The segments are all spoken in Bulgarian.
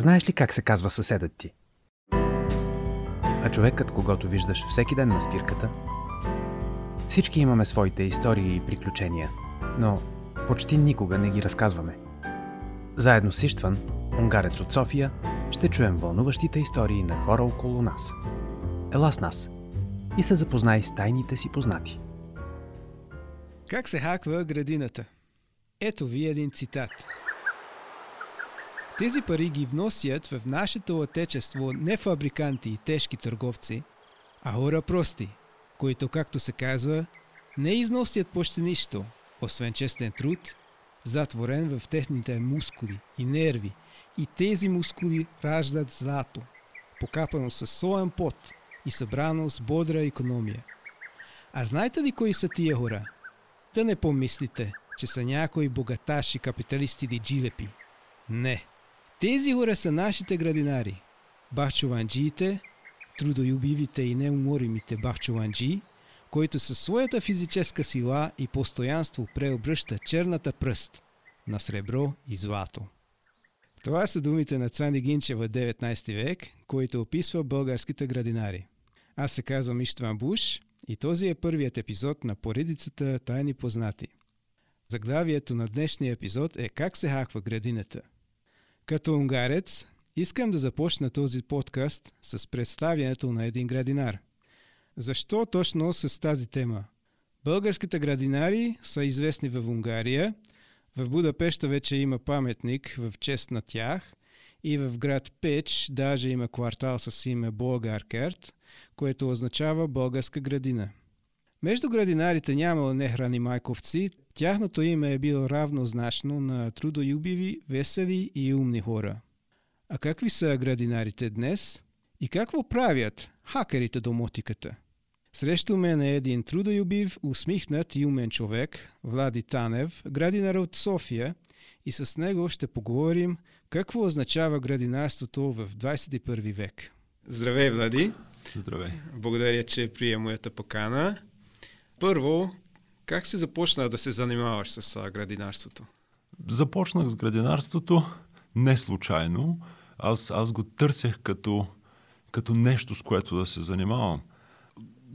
Знаеш ли как се казва съседът ти? А човекът, когато виждаш всеки ден на спирката? Всички имаме своите истории и приключения, но почти никога не ги разказваме. Заедно с Иштван, унгарец от София, ще чуем вълнуващите истории на хора около нас. Ела с нас и се запознай с тайните си познати. Как се хаква градината? Ето ви един цитат. Тези пари ги вносят в нашето отечество не фабриканти и тежки търговци, а хора прости, които, както се казва, не износят почти нищо, освен честен труд, затворен в техните мускули и нерви, и тези мускули раждат злато, покапано с соен пот и събрано с бодра економия. А знаете ли кои са тия хора? Да не помислите, че са някои богаташи капиталисти или джилепи. Не. Тези хора са нашите градинари. Бахчуванджиите, трудолюбивите и неуморимите бахчуванджи, които със своята физическа сила и постоянство преобръща черната пръст на сребро и злато. Това са думите на Цани Гинчева 19 век, който описва българските градинари. Аз се казвам Иштван Буш и този е първият епизод на поредицата Тайни познати. Заглавието на днешния епизод е Как се хаква градината. Като унгарец, искам да започна този подкаст с представянето на един градинар. Защо точно с тази тема? Българските градинари са известни в Унгария. В Будапешта вече има паметник в чест на тях и в град Печ даже има квартал с име Болгаркерт, което означава българска градина. Между градинарите нямало нехрани майковци, тяхното име е било равнозначно на трудолюбиви, весели и умни хора. А какви са градинарите днес? И какво правят хакерите до мотиката? Срещу мен е един трудолюбив, усмихнат и умен човек, Влади Танев, градинар от София, и с него ще поговорим какво означава градинарството в 21 век. Здравей, Влади! Здравей! Благодаря, че прия моята покана. Първо, как се започна да се занимаваш с градинарството? Започнах с градинарството не случайно. Аз, аз го търсех като, като нещо, с което да се занимавам.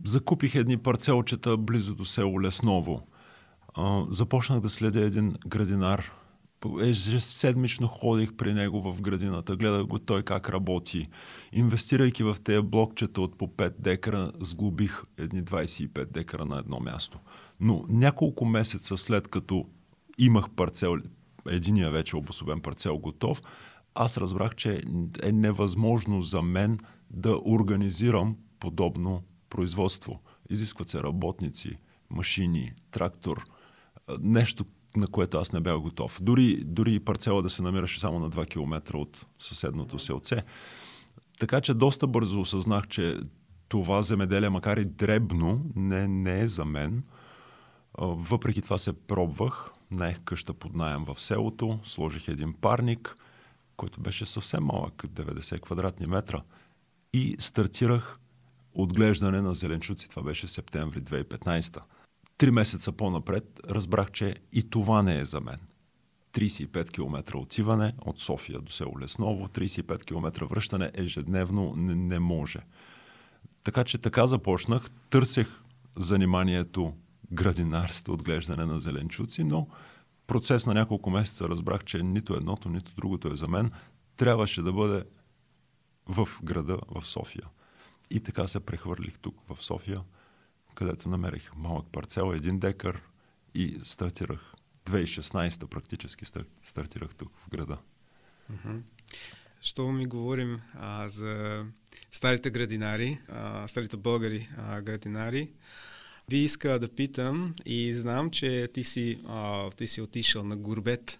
Закупих едни парцелчета близо до село Лесново. А, започнах да следя един градинар. Ежеседмично ходих при него в градината, гледах го той как работи. Инвестирайки в тези блокчета от по 5 декара, сглобих едни 25 декара на едно място. Но няколко месеца след като имах парцел, единия вече обособен парцел готов, аз разбрах, че е невъзможно за мен да организирам подобно производство. Изискват се работници, машини, трактор, нещо, на което аз не бях готов. Дори, дори и парцела да се намираше само на 2 км от съседното селце. Така че доста бързо осъзнах, че това земеделие, макар и дребно, не, не е за мен. Въпреки това се пробвах. Наех къща под найем в селото, сложих един парник, който беше съвсем малък, 90 квадратни метра. И стартирах отглеждане на зеленчуци. Това беше септември 2015. Три месеца по-напред разбрах, че и това не е за мен. 35 км отиване от София до село Лесново, 35 км връщане ежедневно не, не може. Така че така започнах. Търсех заниманието градинарство, отглеждане на зеленчуци, но процес на няколко месеца разбрах, че нито едното, нито другото е за мен. Трябваше да бъде в града, в София. И така се прехвърлих тук в София, където намерих малък парцел, един декар и стартирах. 2016 практически стартирах тук в града. Що ми говорим а, за старите градинари, а, старите българи а, градинари, би искал да питам и знам, че ти си, а, ти си отишъл на Гурбет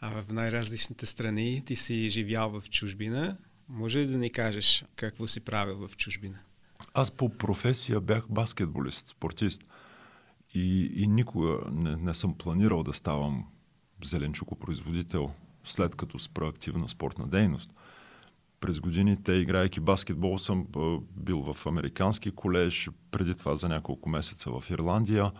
а, в най-различните страни, ти си живял в чужбина. Може ли да ни кажеш какво си правил в чужбина? Аз по професия бях баскетболист, спортист. И, и никога не, не съм планирал да ставам зеленчукопроизводител след като спра активна спортна дейност. През годините, играйки баскетбол, съм бил в американски колеж, преди това за няколко месеца в Ирландия.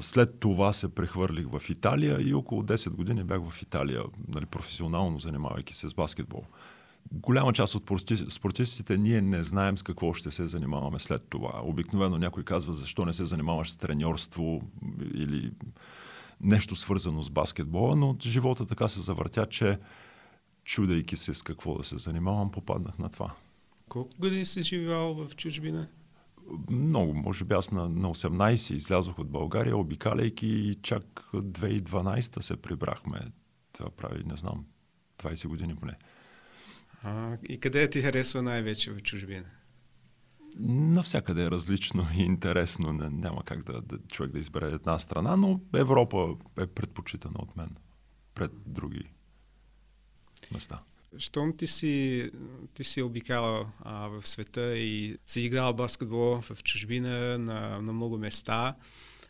След това се прехвърлих в Италия и около 10 години бях в Италия, нали, професионално занимавайки се с баскетбол. Голяма част от спортистите ние не знаем с какво ще се занимаваме след това. Обикновено някой казва защо не се занимаваш с треньорство или нещо свързано с баскетбола, но живота така се завъртя, че чудейки се с какво да се занимавам, попаднах на това. Колко години си живял в чужбина? Много, може би аз на, на 18 излязох от България, обикаляйки и чак 2012 се прибрахме. Това прави, не знам, 20 години поне. А, и къде ти харесва най-вече в чужбина? Навсякъде е различно и интересно. Не, няма как да, да човек да избере една страна, но Европа е предпочитана от мен пред други места. Щом ти си, ти си обикала а, в света и си играл баскетбол в чужбина на, на много места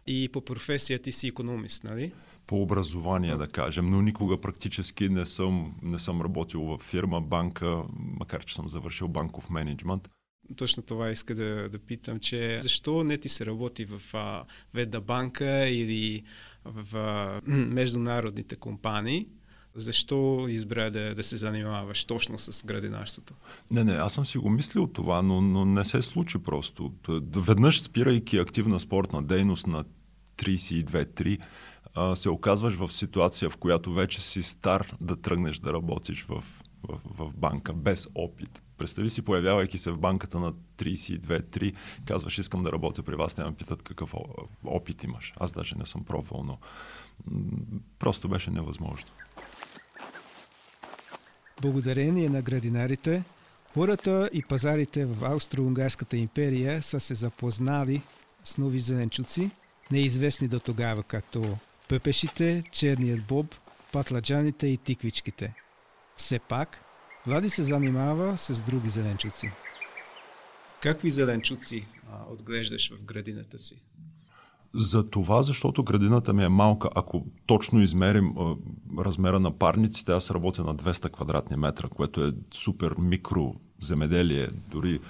и по професия ти си економист, нали? По образование, да кажем, но никога практически не съм, не съм работил в фирма, банка, макар че съм завършил банков менеджмент. Точно това иска да, да питам, че защо не ти се работи в а, банка или в а, международните компании, защо избра да, да се занимаваш точно с градинарството? Не, не, аз съм си го мислил това, но, но не се случи просто. Веднъж спирайки активна спортна дейност на 32-3, се оказваш в ситуация, в която вече си стар да тръгнеш да работиш в, в, в банка без опит. Представи си, появявайки се в банката на 32-3, казваш, искам да работя при вас, няма питат какъв опит имаш. Аз даже не съм пробвал, но просто беше невъзможно. Благодарение на градинарите, хората и пазарите в Австро-Унгарската империя са се запознали с нови зеленчуци, неизвестни до тогава като пъпешите, черният боб, патладжаните и тиквичките. Все пак, Влади се занимава с други зеленчуци. Какви зеленчуци а, отглеждаш в градината си? За това, защото градината ми е малка. Ако точно измерим а, размера на парниците, аз работя на 200 квадратни метра, което е супер микро земеделие, дори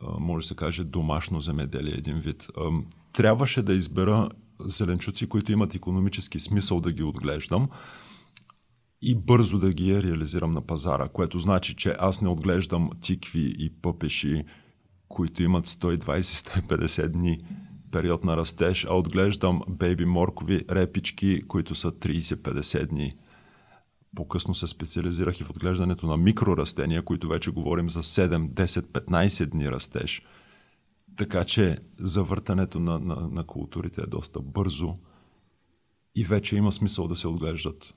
а, може да се каже домашно земеделие, един вид. А, трябваше да избера зеленчуци, които имат економически смисъл да ги отглеждам и бързо да ги реализирам на пазара, което значи, че аз не отглеждам тикви и пъпеши, които имат 120-150 дни период на растеж, а отглеждам бейби моркови репички, които са 30-50 дни. По-късно се специализирах и в отглеждането на микрорастения, които вече говорим за 7, 10, 15 дни растеж. Така че завъртането на, на, на културите е доста бързо и вече има смисъл да се отглеждат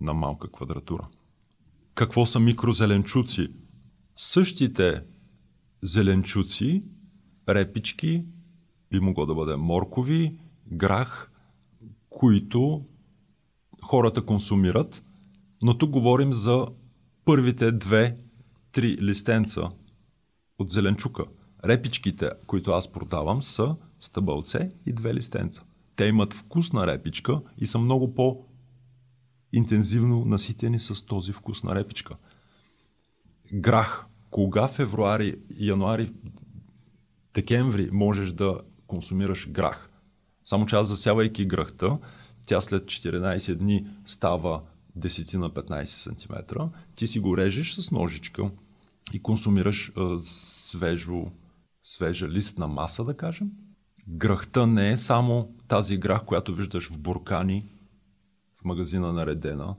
на малка квадратура. Какво са микрозеленчуци? Същите зеленчуци, репички, би могло да бъде моркови, грах, които хората консумират, но тук говорим за първите две-три листенца от зеленчука. Репичките, които аз продавам, са стъбълце и две листенца. Те имат вкусна репичка и са много по- интензивно наситени с този вкус на репичка. Грах. Кога февруари, януари, декември можеш да консумираш грах? Само че аз засявайки грахта, тя след 14 дни става 10 на 15 см. Ти си го режеш с ножичка и консумираш а, свежо, свежа листна маса, да кажем. Грахта не е само тази грах, която виждаш в буркани в магазина наредена,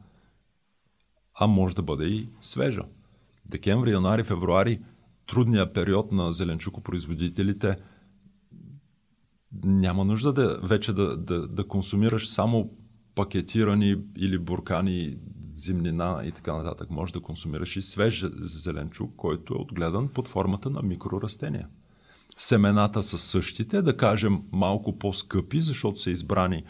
а може да бъде и свежа. Декември, януари, февруари, трудния период на зеленчукопроизводителите, няма нужда да, вече да, да, да консумираш само пакетирани или буркани зимнина и така нататък. Може да консумираш и свеж зеленчук, който е отгледан под формата на микрорастения. Семената са същите, да кажем малко по-скъпи, защото са избрани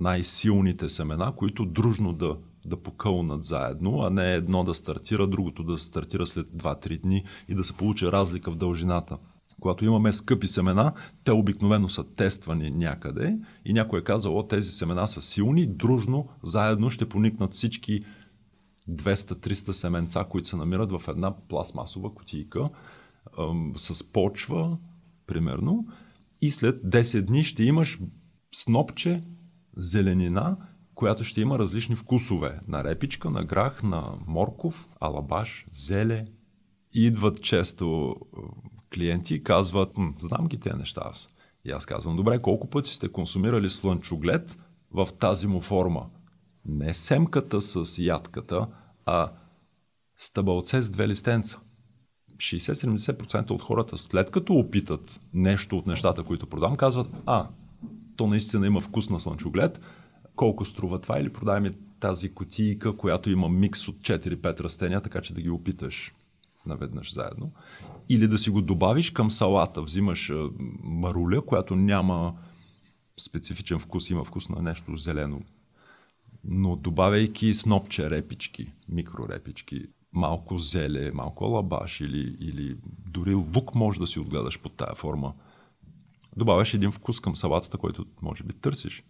най-силните семена, които дружно да, да покълнат заедно, а не едно да стартира, другото да стартира след 2-3 дни и да се получи разлика в дължината. Когато имаме скъпи семена, те обикновено са тествани някъде и някой е казал, о, тези семена са силни, дружно, заедно ще поникнат всички 200-300 семенца, които се намират в една пластмасова кутийка с почва, примерно, и след 10 дни ще имаш снопче зеленина, която ще има различни вкусове. На репичка, на грах, на морков, алабаш, зеле. Идват често е, клиенти и казват, знам ги тези неща аз. И аз казвам, добре, колко пъти сте консумирали слънчоглед в тази му форма? Не семката с ядката, а стъбълце с две листенца. 60-70% от хората, след като опитат нещо от нещата, които продам, казват, а, то наистина има вкус на слънчоглед, колко струва това или продай ми тази котийка, която има микс от 4-5 растения, така че да ги опиташ наведнъж заедно. Или да си го добавиш към салата. Взимаш маруля, която няма специфичен вкус, има вкус на нещо зелено. Но добавяйки снопче репички, микрорепички, малко зеле, малко лабаш или, или дори лук може да си отгледаш под тая форма. Добавяш един вкус към салатата, който може би търсиш.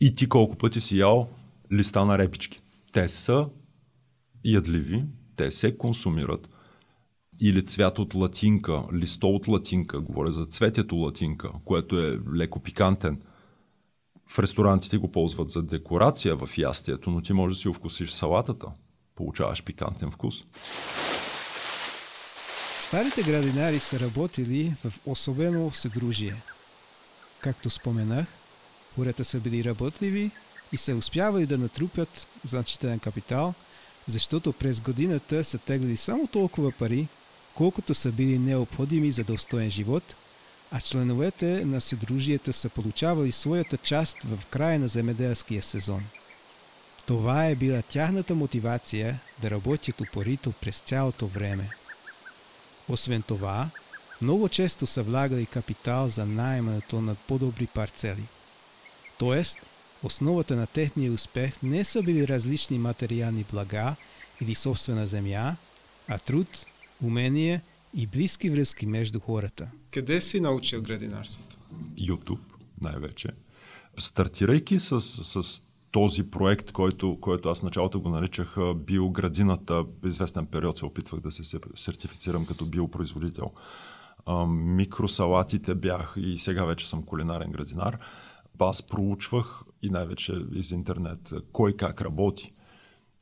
И ти колко пъти си ял листа на репички. Те са ядливи, те се консумират. Или цвят от латинка, листо от латинка, говоря за цветето латинка, което е леко пикантен. В ресторантите го ползват за декорация в ястието, но ти можеш да си овкусиш салатата получаваш пикантен вкус. Старите градинари са работили в особено съдружие. Както споменах, хората са били работливи и са успявали да натрупят значителен капитал, защото през годината са теглили само толкова пари, колкото са били необходими за достоен живот, а членовете на съдружието са получавали своята част в края на земеделския сезон – това е била тяхната мотивация да работят упорито през цялото време. Освен това, много често са влагали капитал за найемането на по-добри парцели. Тоест, основата на техния успех не са били различни материални блага или собствена земя, а труд, умение и близки връзки между хората. Къде си научил градинарството? YouTube, най-вече. Стартирайки с, с този проект, който, който аз началото го наричах биоградината, известен период се опитвах да се сертифицирам като биопроизводител. Микросалатите бях и сега вече съм кулинарен градинар. Аз проучвах и най-вече из интернет кой как работи.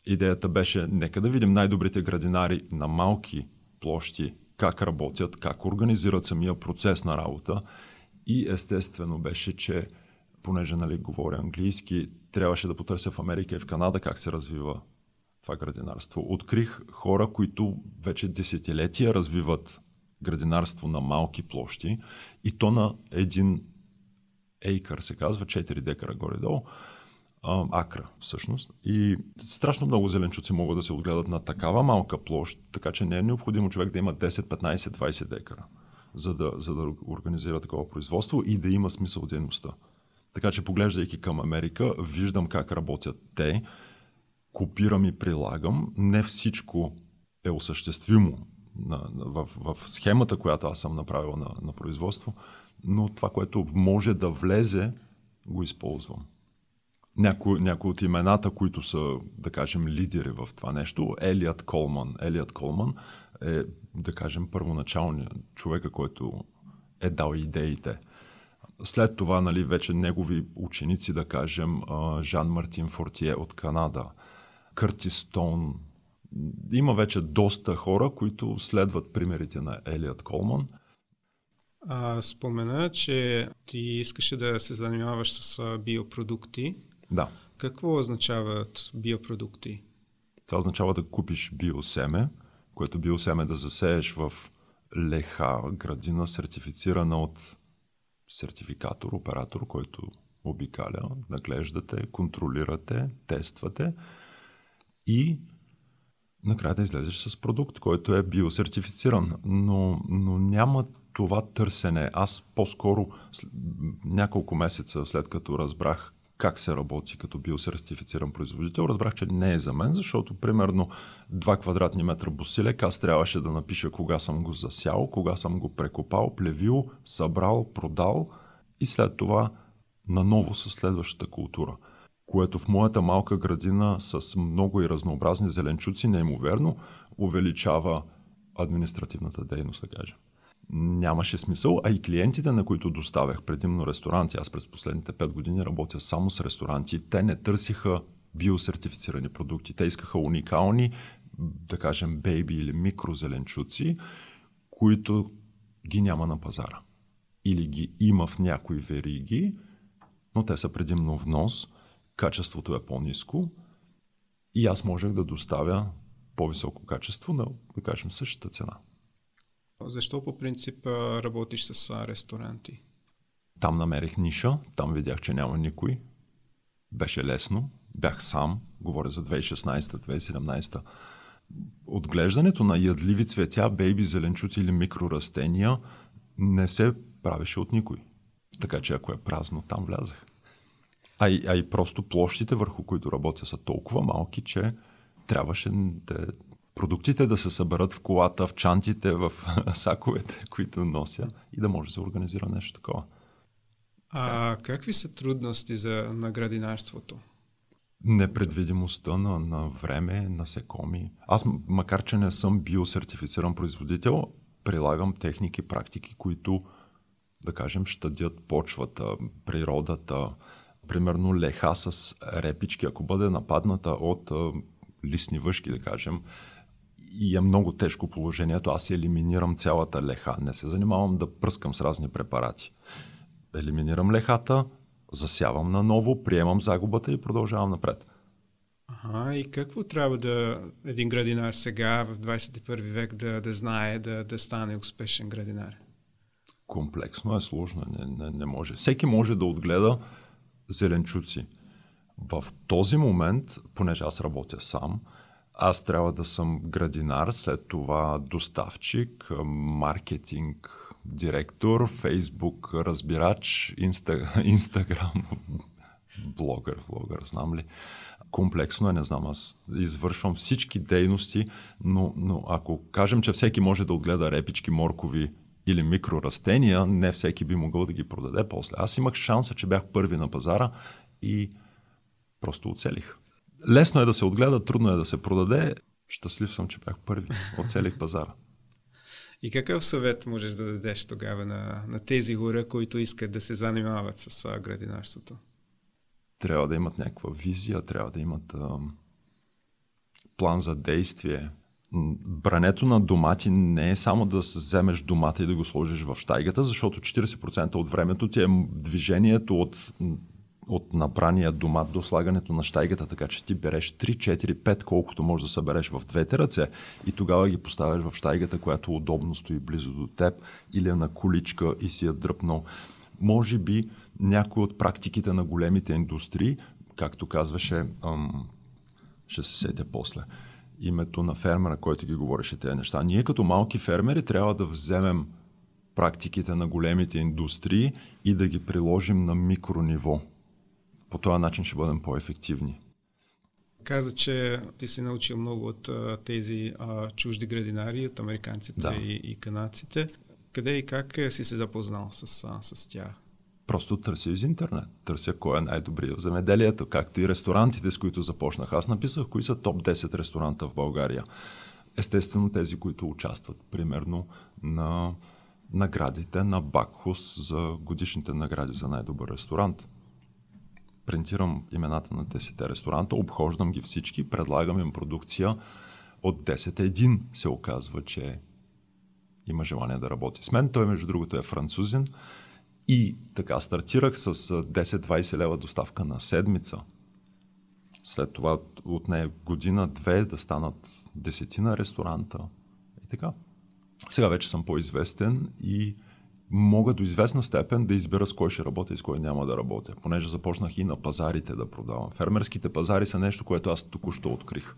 Идеята беше нека да видим най-добрите градинари на малки площи, как работят, как организират самия процес на работа. И естествено беше, че понеже нали, говоря английски, трябваше да потърся в Америка и в Канада как се развива това градинарство. Открих хора, които вече десетилетия развиват градинарство на малки площи и то на един ейкър се казва, 4 декара горе-долу, акра всъщност. И страшно много зеленчуци могат да се отгледат на такава малка площ, така че не е необходимо човек да има 10, 15, 20 декара, за да, за да организира такова производство и да има смисъл дейността. Така че поглеждайки към Америка, виждам как работят те, копирам и прилагам. Не всичко е осъществимо на, в, в схемата, която аз съм направил на, на производство, но това, което може да влезе, го използвам. Някои, някои от имената, които са, да кажем, лидери в това нещо, Елият Колман. Елият Колман е, да кажем, първоначалният човека, който е дал идеите – след това, нали, вече негови ученици, да кажем, Жан Мартин Фортие от Канада, Кърти Стоун. Има вече доста хора, които следват примерите на Елият Колман. А, спомена, че ти искаше да се занимаваш с биопродукти. Да. Какво означават биопродукти? Това означава да купиш биосеме, което биосеме да засееш в леха градина, сертифицирана от сертификатор, оператор, който обикаля, наглеждате, контролирате, тествате и накрая да излезеш с продукт, който е биосертифициран. Но, но няма това търсене. Аз по-скоро няколко месеца след като разбрах как се работи като биосертифициран производител, разбрах, че не е за мен, защото примерно 2 квадратни метра босилек аз трябваше да напиша кога съм го засял, кога съм го прекопал, плевил, събрал, продал и след това наново с следващата култура. Което в моята малка градина с много и разнообразни зеленчуци неимоверно увеличава административната дейност, да кажем. Нямаше смисъл, а и клиентите, на които доставях предимно ресторанти, аз през последните 5 години работя само с ресторанти, те не търсиха биосертифицирани продукти. Те искаха уникални, да кажем, бейби или микрозеленчуци, които ги няма на пазара. Или ги има в някои вериги, но те са предимно внос, качеството е по-низко и аз можех да доставя по-високо качество на, да кажем, същата цена. Защо по принцип работиш с ресторанти? Там намерих ниша, там видях, че няма никой. Беше лесно, бях сам, говоря за 2016-2017. Отглеждането на ядливи цветя, бейби, зеленчуци или микрорастения не се правеше от никой. Така че ако е празно, там влязах. А и, а и просто площите, върху които работя, са толкова малки, че трябваше да, продуктите да се съберат в колата, в чантите, в саковете, които нося и да може да се организира нещо такова. А какви са трудности за наградинарството? Непредвидимостта на, на време, насекоми. Аз, макар че не съм биосертифициран производител, прилагам техники, практики, които, да кажем, щадят почвата, природата. Примерно леха с репички, ако бъде нападната от листни въшки, да кажем, и е много тежко положението, аз елиминирам цялата леха. Не се занимавам да пръскам с разни препарати. Елиминирам лехата, засявам наново, приемам загубата и продължавам напред. Ага, и какво трябва да един градинар сега, в 21 век, да, да знае, да, да стане успешен градинар? Комплексно е, сложно, не, не, не може. Всеки може да отгледа зеленчуци. В този момент, понеже аз работя сам, аз трябва да съм градинар, след това доставчик, маркетинг, директор, фейсбук, разбирач, инста, инстаграм, блогър, блогър, знам ли. Комплексно е, не знам, аз извършвам всички дейности, но, но ако кажем, че всеки може да отгледа репички, моркови или микрорастения, не всеки би могъл да ги продаде после. Аз имах шанса, че бях първи на пазара и просто оцелих. Лесно е да се отгледа, трудно е да се продаде. Щастлив съм, че бях първи. Оцелих пазара. И какъв съвет можеш да дадеш тогава на, на тези хора, които искат да се занимават с градинарството? Трябва да имат някаква визия, трябва да имат а, план за действие. Брането на домати не е само да вземеш домата и да го сложиш в штайгата, защото 40% от времето ти е движението от от набрания домат до слагането на штайгата, така че ти береш 3, 4, 5, колкото можеш да събереш в двете ръце и тогава ги поставяш в штайгата, която удобно стои близо до теб или е на количка и си я дръпнал. Може би някои от практиките на големите индустрии, както казваше, ам, ще се сетя после, името на фермера, който ги говореше тези неща. Ние като малки фермери трябва да вземем практиките на големите индустрии и да ги приложим на микрониво по този начин ще бъдем по-ефективни. Каза, че ти си научил много от а, тези а, чужди градинари, от американците да. и, и канадците. Къде и как е, си се запознал с, а, с тях? Просто търся из интернет. Търся кой е най-добрия в земеделието, както и ресторантите, с които започнах. Аз написах кои са топ 10 ресторанта в България. Естествено, тези, които участват, примерно, на наградите на Бакхус за годишните награди за най-добър ресторант принтирам имената на 10 ресторанта, обхождам ги всички, предлагам им продукция от 10 един се оказва, че има желание да работи с мен. Той, между другото, е французин. И така стартирах с 10-20 лева доставка на седмица. След това от нея година-две да станат десетина ресторанта. И така. Сега вече съм по-известен и мога до известна степен да избера с кой ще работя и с кой няма да работя, понеже започнах и на пазарите да продавам. Фермерските пазари са нещо, което аз току-що открих.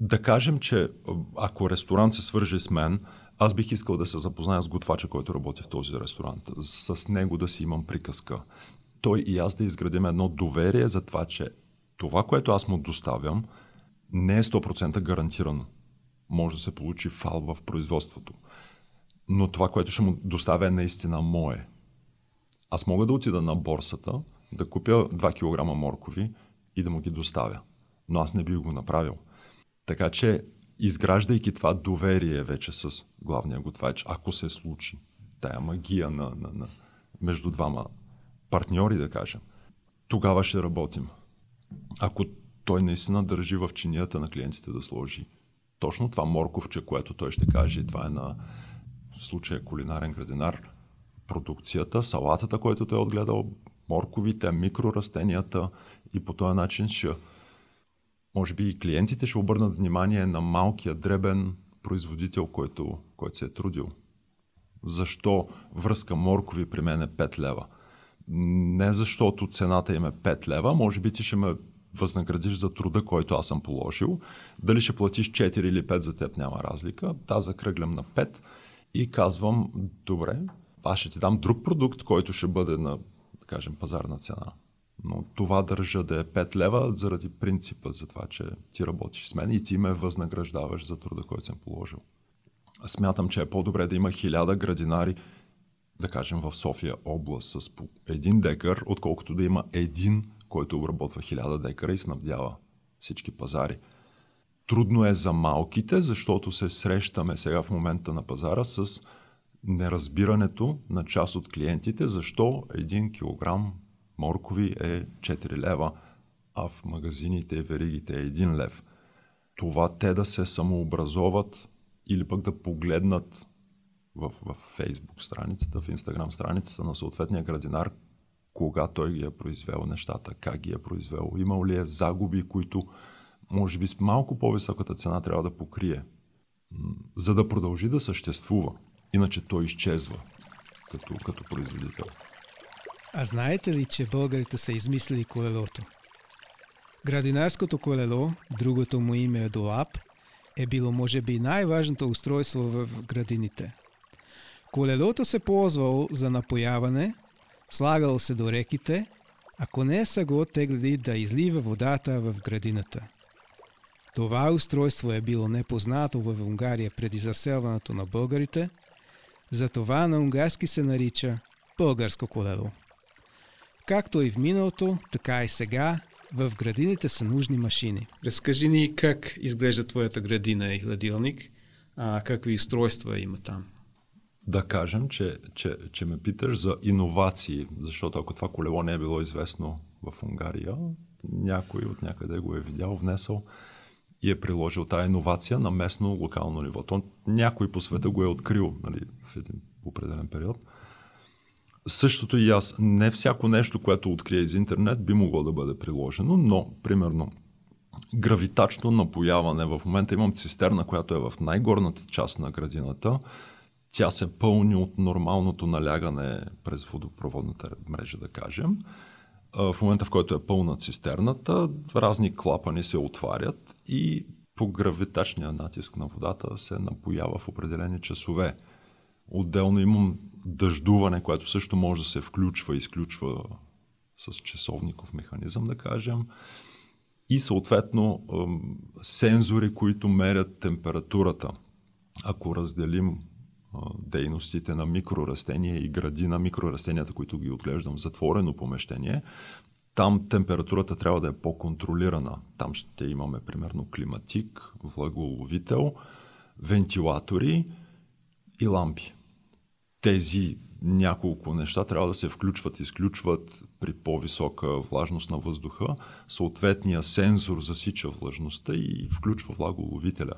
Да кажем, че ако ресторант се свържи с мен, аз бих искал да се запозная с готвача, който работи в този ресторант. С него да си имам приказка. Той и аз да изградим едно доверие за това, че това, което аз му доставям, не е 100% гарантирано. Може да се получи фал в производството но това, което ще му доставя е наистина мое. Аз мога да отида на борсата, да купя 2 кг моркови и да му ги доставя. Но аз не бих го направил. Така че изграждайки това доверие вече с главния готвач, ако се случи тая магия на, на, на, между двама партньори, да кажем, тогава ще работим. Ако той наистина държи в чинията на клиентите да сложи точно това морковче, което той ще каже, това е на в случая кулинарен градинар, продукцията, салатата, който той е отгледал, морковите, микрорастенията и по този начин ще може би и клиентите ще обърнат внимание на малкия дребен производител, който, който се е трудил. Защо връзка моркови при мен е 5 лева? Не защото цената им е 5 лева, може би ти ще ме възнаградиш за труда, който аз съм положил. Дали ще платиш 4 или 5 за теб няма разлика. Та закръглям на 5 и казвам, добре, аз ще ти дам друг продукт, който ще бъде на, да кажем, пазарна цена. Но това държа да е 5 лева заради принципа за това, че ти работиш с мен и ти ме възнаграждаваш за труда, който съм положил. Смятам, че е по-добре да има хиляда градинари, да кажем в София област с по един декар, отколкото да има един, който обработва хиляда декара и снабдява всички пазари. Трудно е за малките, защото се срещаме сега в момента на пазара с неразбирането на част от клиентите, защо един килограм моркови е 4 лева, а в магазините и веригите е 1 лев. Това те да се самообразоват или пък да погледнат в, Facebook страницата, в Instagram страницата на съответния градинар, кога той ги е произвел нещата, как ги е произвел, имал ли е загуби, които може би с малко по-високата цена трябва да покрие, за да продължи да съществува. Иначе той изчезва като, като производител. А знаете ли, че българите са измислили колелото? Градинарското колело, другото му име е Долап, е било може би най-важното устройство в градините. Колелото се ползвало за напояване, слагало се до реките, ако не са го теглили да излива водата в градината. Това устройство е било непознато в Унгария преди заселването на българите, затова на унгарски се нарича българско колело. Както и в миналото, така и сега в градините са нужни машини. Разкажи ни как изглежда твоята градина и хладилник, а какви устройства има там. Да кажем, че, че, че ме питаш за иновации, защото ако това колело не е било известно в Унгария, някой от някъде го е видял, внесъл и е приложил тази иновация на местно локално ниво. То някой по света го е открил нали, в един определен период. Същото и аз. Не всяко нещо, което открия из интернет, би могло да бъде приложено, но, примерно, гравитачно напояване. В момента имам цистерна, която е в най-горната част на градината. Тя се пълни от нормалното налягане през водопроводната мрежа, да кажем. В момента, в който е пълна цистерната, разни клапани се отварят и по гравитачния натиск на водата се напоява в определени часове. Отделно имам дъждуване, което също може да се включва и изключва с часовников механизъм, да кажем. И съответно сензори, които мерят температурата. Ако разделим дейностите на микрорастения и гради на микрорастенията, които ги отглеждам в затворено помещение, там температурата трябва да е по-контролирана. Там ще имаме примерно климатик, влаголовител, вентилатори и лампи тези няколко неща трябва да се включват, изключват при по-висока влажност на въздуха. Съответния сензор засича влажността и включва влаголовителя.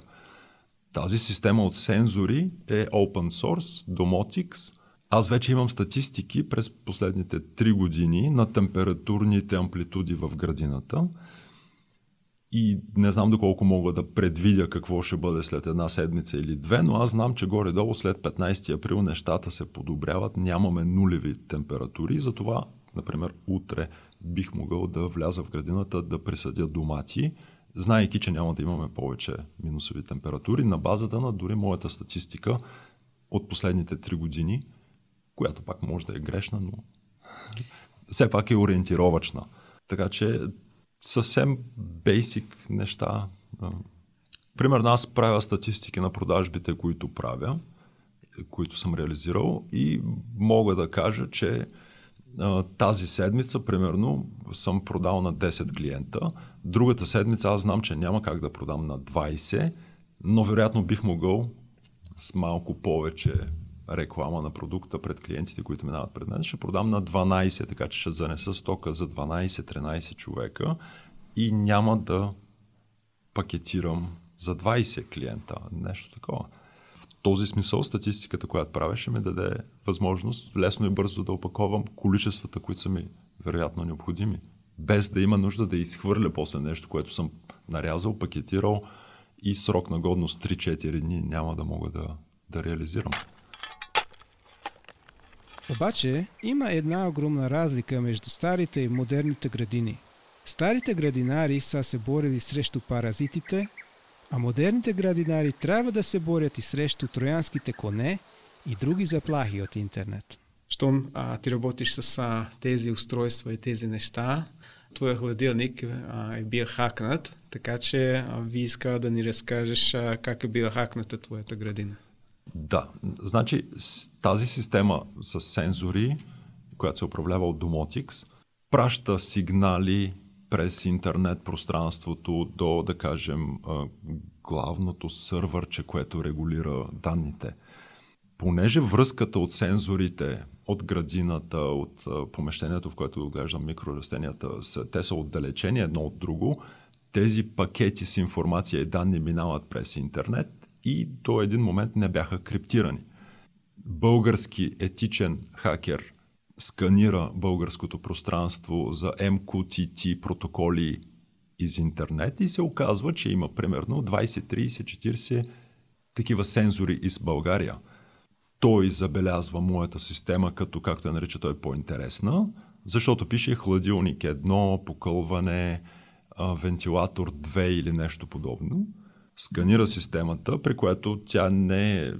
Тази система от сензори е open source, Domotics. Аз вече имам статистики през последните 3 години на температурните амплитуди в градината – и не знам доколко мога да предвидя какво ще бъде след една седмица или две, но аз знам, че горе-долу след 15 април нещата се подобряват, нямаме нулеви температури, затова, например, утре бих могъл да вляза в градината да присъдя домати, знаейки, че няма да имаме повече минусови температури, на базата на дори моята статистика от последните 3 години, която пак може да е грешна, но все пак е ориентировачна. Така че съвсем бейсик неща. Примерно аз правя статистики на продажбите, които правя, които съм реализирал и мога да кажа, че тази седмица, примерно, съм продал на 10 клиента. Другата седмица аз знам, че няма как да продам на 20 но вероятно бих могъл с малко повече реклама на продукта пред клиентите, които минават пред мен, ще продам на 12, така че ще занеса стока за 12-13 човека и няма да пакетирам за 20 клиента. Нещо такова. В този смисъл статистиката, която правя, ще ми даде възможност лесно и бързо да опаковам количествата, които са ми вероятно необходими. Без да има нужда да изхвърля после нещо, което съм нарязал, пакетирал и срок на годност 3-4 дни няма да мога да, да реализирам. Обаче има една огромна разлика между старите и модерните градини. Старите градинари са се борили срещу паразитите, а модерните градинари трябва да се борят и срещу троянските коне и други заплахи от интернет. Щом а, ти работиш с а, тези устройства и тези неща, твоя хладилник а, е бил хакнат, така че а, ви иска да ни разкажеш а, как е била хакната твоята градина. Да, значи тази система с сензори, която се управлява от Domotics, праща сигнали през интернет пространството до, да кажем, главното сървърче, което регулира данните. Понеже връзката от сензорите, от градината, от помещението, в което отглеждам микрорастенията, те са отдалечени едно от друго, тези пакети с информация и данни минават през интернет и до един момент не бяха криптирани. Български етичен хакер сканира българското пространство за MQTT протоколи из интернет и се оказва, че има примерно 20, 30, 40 такива сензори из България. Той забелязва моята система като, както я нарича той, по-интересна, защото пише хладилник едно, покълване, вентилатор 2 или нещо подобно. Сканира системата, при което тя не е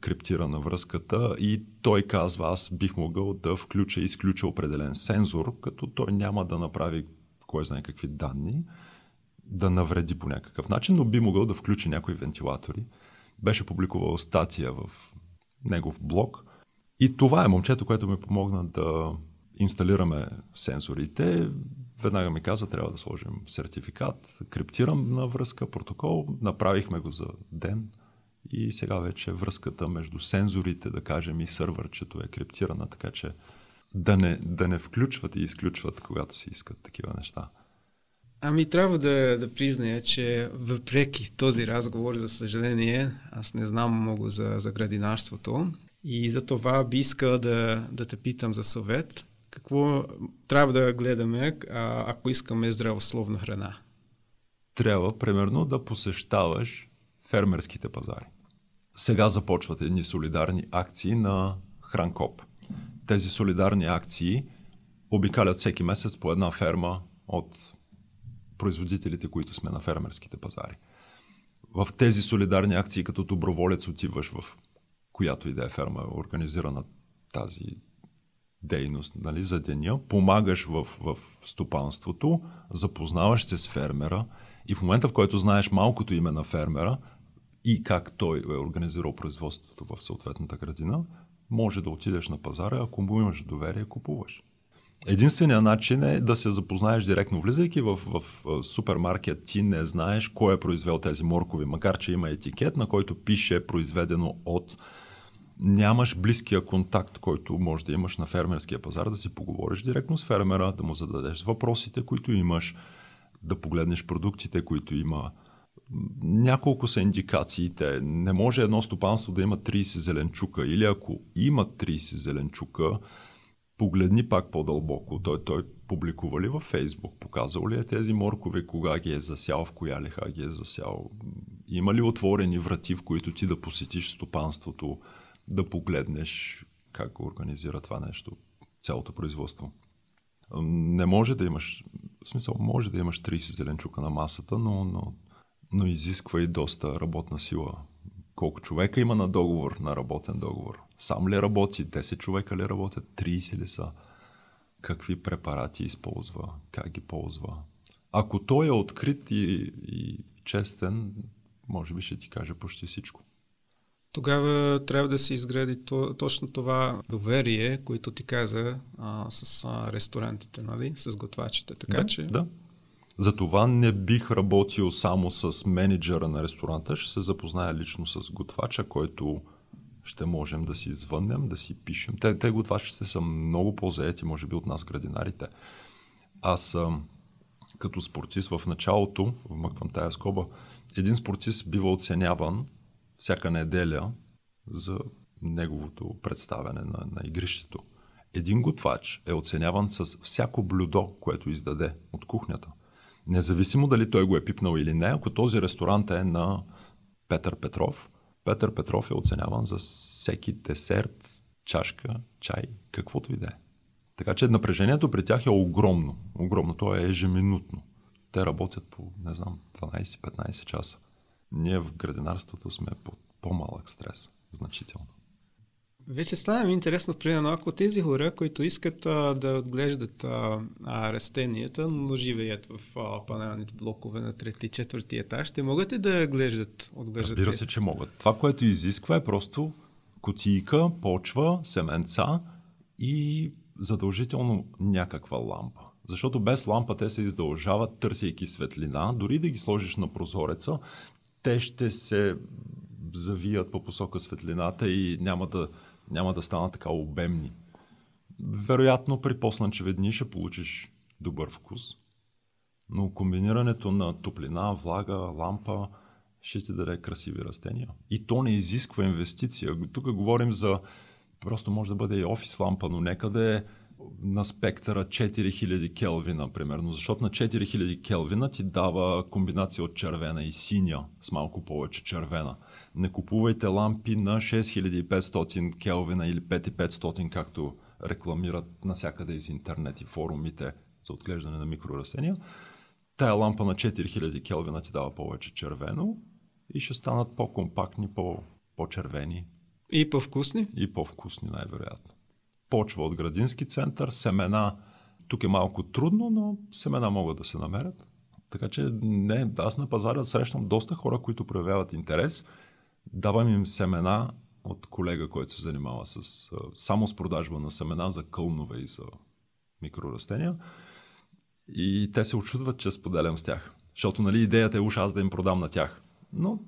криптирана връзката и той казва, аз бих могъл да включа и изключа определен сензор, като той няма да направи кой знае какви данни, да навреди по някакъв начин, но би могъл да включи някои вентилатори. Беше публикувал статия в негов блог. И това е момчето, което ми помогна да инсталираме сензорите. Веднага ми каза, трябва да сложим сертификат, криптирам на връзка, протокол. Направихме го за ден и сега вече връзката между сензорите, да кажем, и сървърчето е криптирана, така че да не, да не включват и изключват, когато си искат такива неща. Ами трябва да, да призная, че въпреки този разговор, за съжаление, аз не знам много за, за градинарството и за това би искал да, да те питам за съвет. Какво трябва да гледаме, ако искаме здравословна храна? Трябва, примерно, да посещаваш фермерските пазари. Сега започват едни солидарни акции на Хранкоп. Тези солидарни акции обикалят всеки месец по една ферма от производителите, които сме на фермерските пазари. В тези солидарни акции, като доброволец отиваш в която и да е ферма, организирана тази дейност нали, за деня, помагаш в, в стопанството, запознаваш се с фермера и в момента, в който знаеш малкото име на фермера и как той е организирал производството в съответната градина, може да отидеш на пазара, ако му имаш доверие, купуваш. Единственият начин е да се запознаеш директно. Влизайки в, в, супермаркет, ти не знаеш кой е произвел тези моркови, макар че има етикет, на който пише произведено от. Нямаш близкия контакт, който може да имаш на фермерския пазар, да си поговориш директно с фермера, да му зададеш въпросите, които имаш, да погледнеш продуктите, които има. Няколко са индикациите. Не може едно стопанство да има 30 зеленчука или ако има 30 зеленчука, погледни пак по-дълбоко. Той, той публикува ли във Фейсбук? Показал ли е тези моркови, кога ги е засял, в коя лиха ги е засял? Има ли отворени врати, в които ти да посетиш стопанството, да погледнеш как организира това нещо, цялото производство? Не може да имаш, в смисъл, може да имаш 30 зеленчука на масата, но, но, но изисква и доста работна сила колко човека има на договор, на работен договор? Сам ли работи? 10 човека ли работят? 30 ли са? Какви препарати използва? Как ги ползва? Ако той е открит и, и честен, може би ще ти каже почти всичко. Тогава трябва да се изгради то, точно това доверие, което ти каза а, с а, ресторантите, нали? с готвачите. Така да, че. Да. Затова не бих работил само с менеджера на ресторанта, ще се запозная лично с готвача, който ще можем да си звъннем, да си пишем. Те, те готвачите са много по-заети, може би, от нас градинарите. Аз като спортист в началото, вмъквам тая скоба, един спортист бива оценяван всяка неделя за неговото представяне на, на игрището. Един готвач е оценяван с всяко блюдо, което издаде от кухнята. Независимо дали той го е пипнал или не, ако този ресторант е на Петър Петров, Петър Петров е оценяван за всеки десерт, чашка, чай, каквото и да е. Така че напрежението при тях е огромно. Огромно. То е ежеминутно. Те работят по, не знам, 12-15 часа. Ние в градинарството сме под по-малък стрес. Значително. Вече стана ми интересно, примерно, ако тези хора, които искат а, да отглеждат а, а, растенията, но живеят в а, панелните блокове на трети четвърти етаж, ще могат ли да глеждат, отглеждат Разбира се, че могат. Това, което изисква е просто кутийка, почва, семенца и задължително някаква лампа. Защото без лампа те се издължават, търсейки светлина. Дори да ги сложиш на прозореца, те ще се завият по посока светлината и няма да, няма да станат така обемни. Вероятно при по-слънчеви дни ще получиш добър вкус, но комбинирането на топлина, влага, лампа ще ти даде красиви растения. И то не изисква инвестиция. Тук говорим за просто може да бъде и офис лампа, но нека да е на спектъра 4000 келвина, примерно, защото на 4000 келвина ти дава комбинация от червена и синя с малко повече червена. Не купувайте лампи на 6500 келвина или 5500, както рекламират насякъде из интернет и форумите за отглеждане на микрорастения. Тая лампа на 4000 келвина ти дава повече червено и ще станат по-компактни, по- по-червени. И по-вкусни? И по-вкусни, най-вероятно почва от градински център, семена. Тук е малко трудно, но семена могат да се намерят. Така че не, аз на пазара срещам доста хора, които проявяват интерес. Давам им семена от колега, който се занимава с, само с продажба на семена за кълнове и за микрорастения. И те се очудват, че споделям с тях. Защото нали, идеята е уж аз да им продам на тях. Но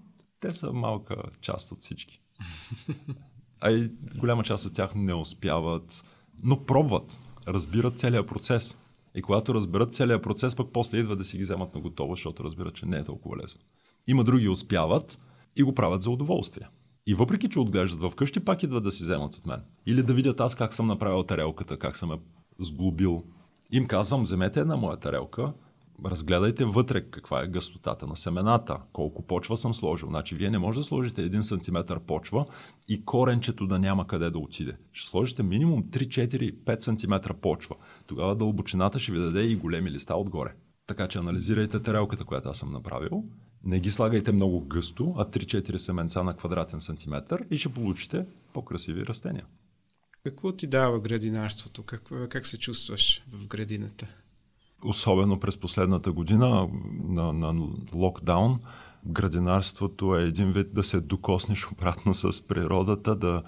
те са малка част от всички. а и голяма част от тях не успяват, но пробват, разбират целият процес. И когато разберат целият процес, пък после идва да си ги вземат на готово, защото разбират, че не е толкова лесно. Има други успяват и го правят за удоволствие. И въпреки, че отглеждат вкъщи, пак идват да си вземат от мен. Или да видят аз как съм направил тарелката, как съм я сглобил. Им казвам, вземете една моя тарелка, разгледайте вътре каква е гъстотата на семената, колко почва съм сложил. Значи вие не може да сложите 1 см почва и коренчето да няма къде да отиде. Ще сложите минимум 3-4-5 см почва. Тогава дълбочината ще ви даде и големи листа отгоре. Така че анализирайте тарелката, която аз съм направил. Не ги слагайте много гъсто, а 3-4 семенца на квадратен сантиметър и ще получите по-красиви растения. Какво ти дава градинарството? Как, как се чувстваш в градината? Особено през последната година на, на локдаун, градинарството е един вид да се докоснеш обратно с природата, да,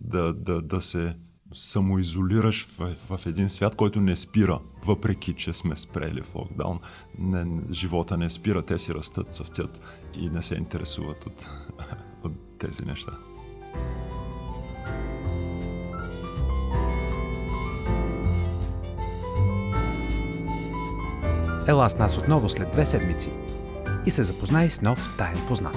да, да, да се самоизолираш в, в един свят, който не спира, въпреки че сме спрели в локдаун. Не, живота не спира, те си растат, цъфтят и не се интересуват от, от тези неща. Ела с нас отново след две седмици и се запознай с нов таен познат.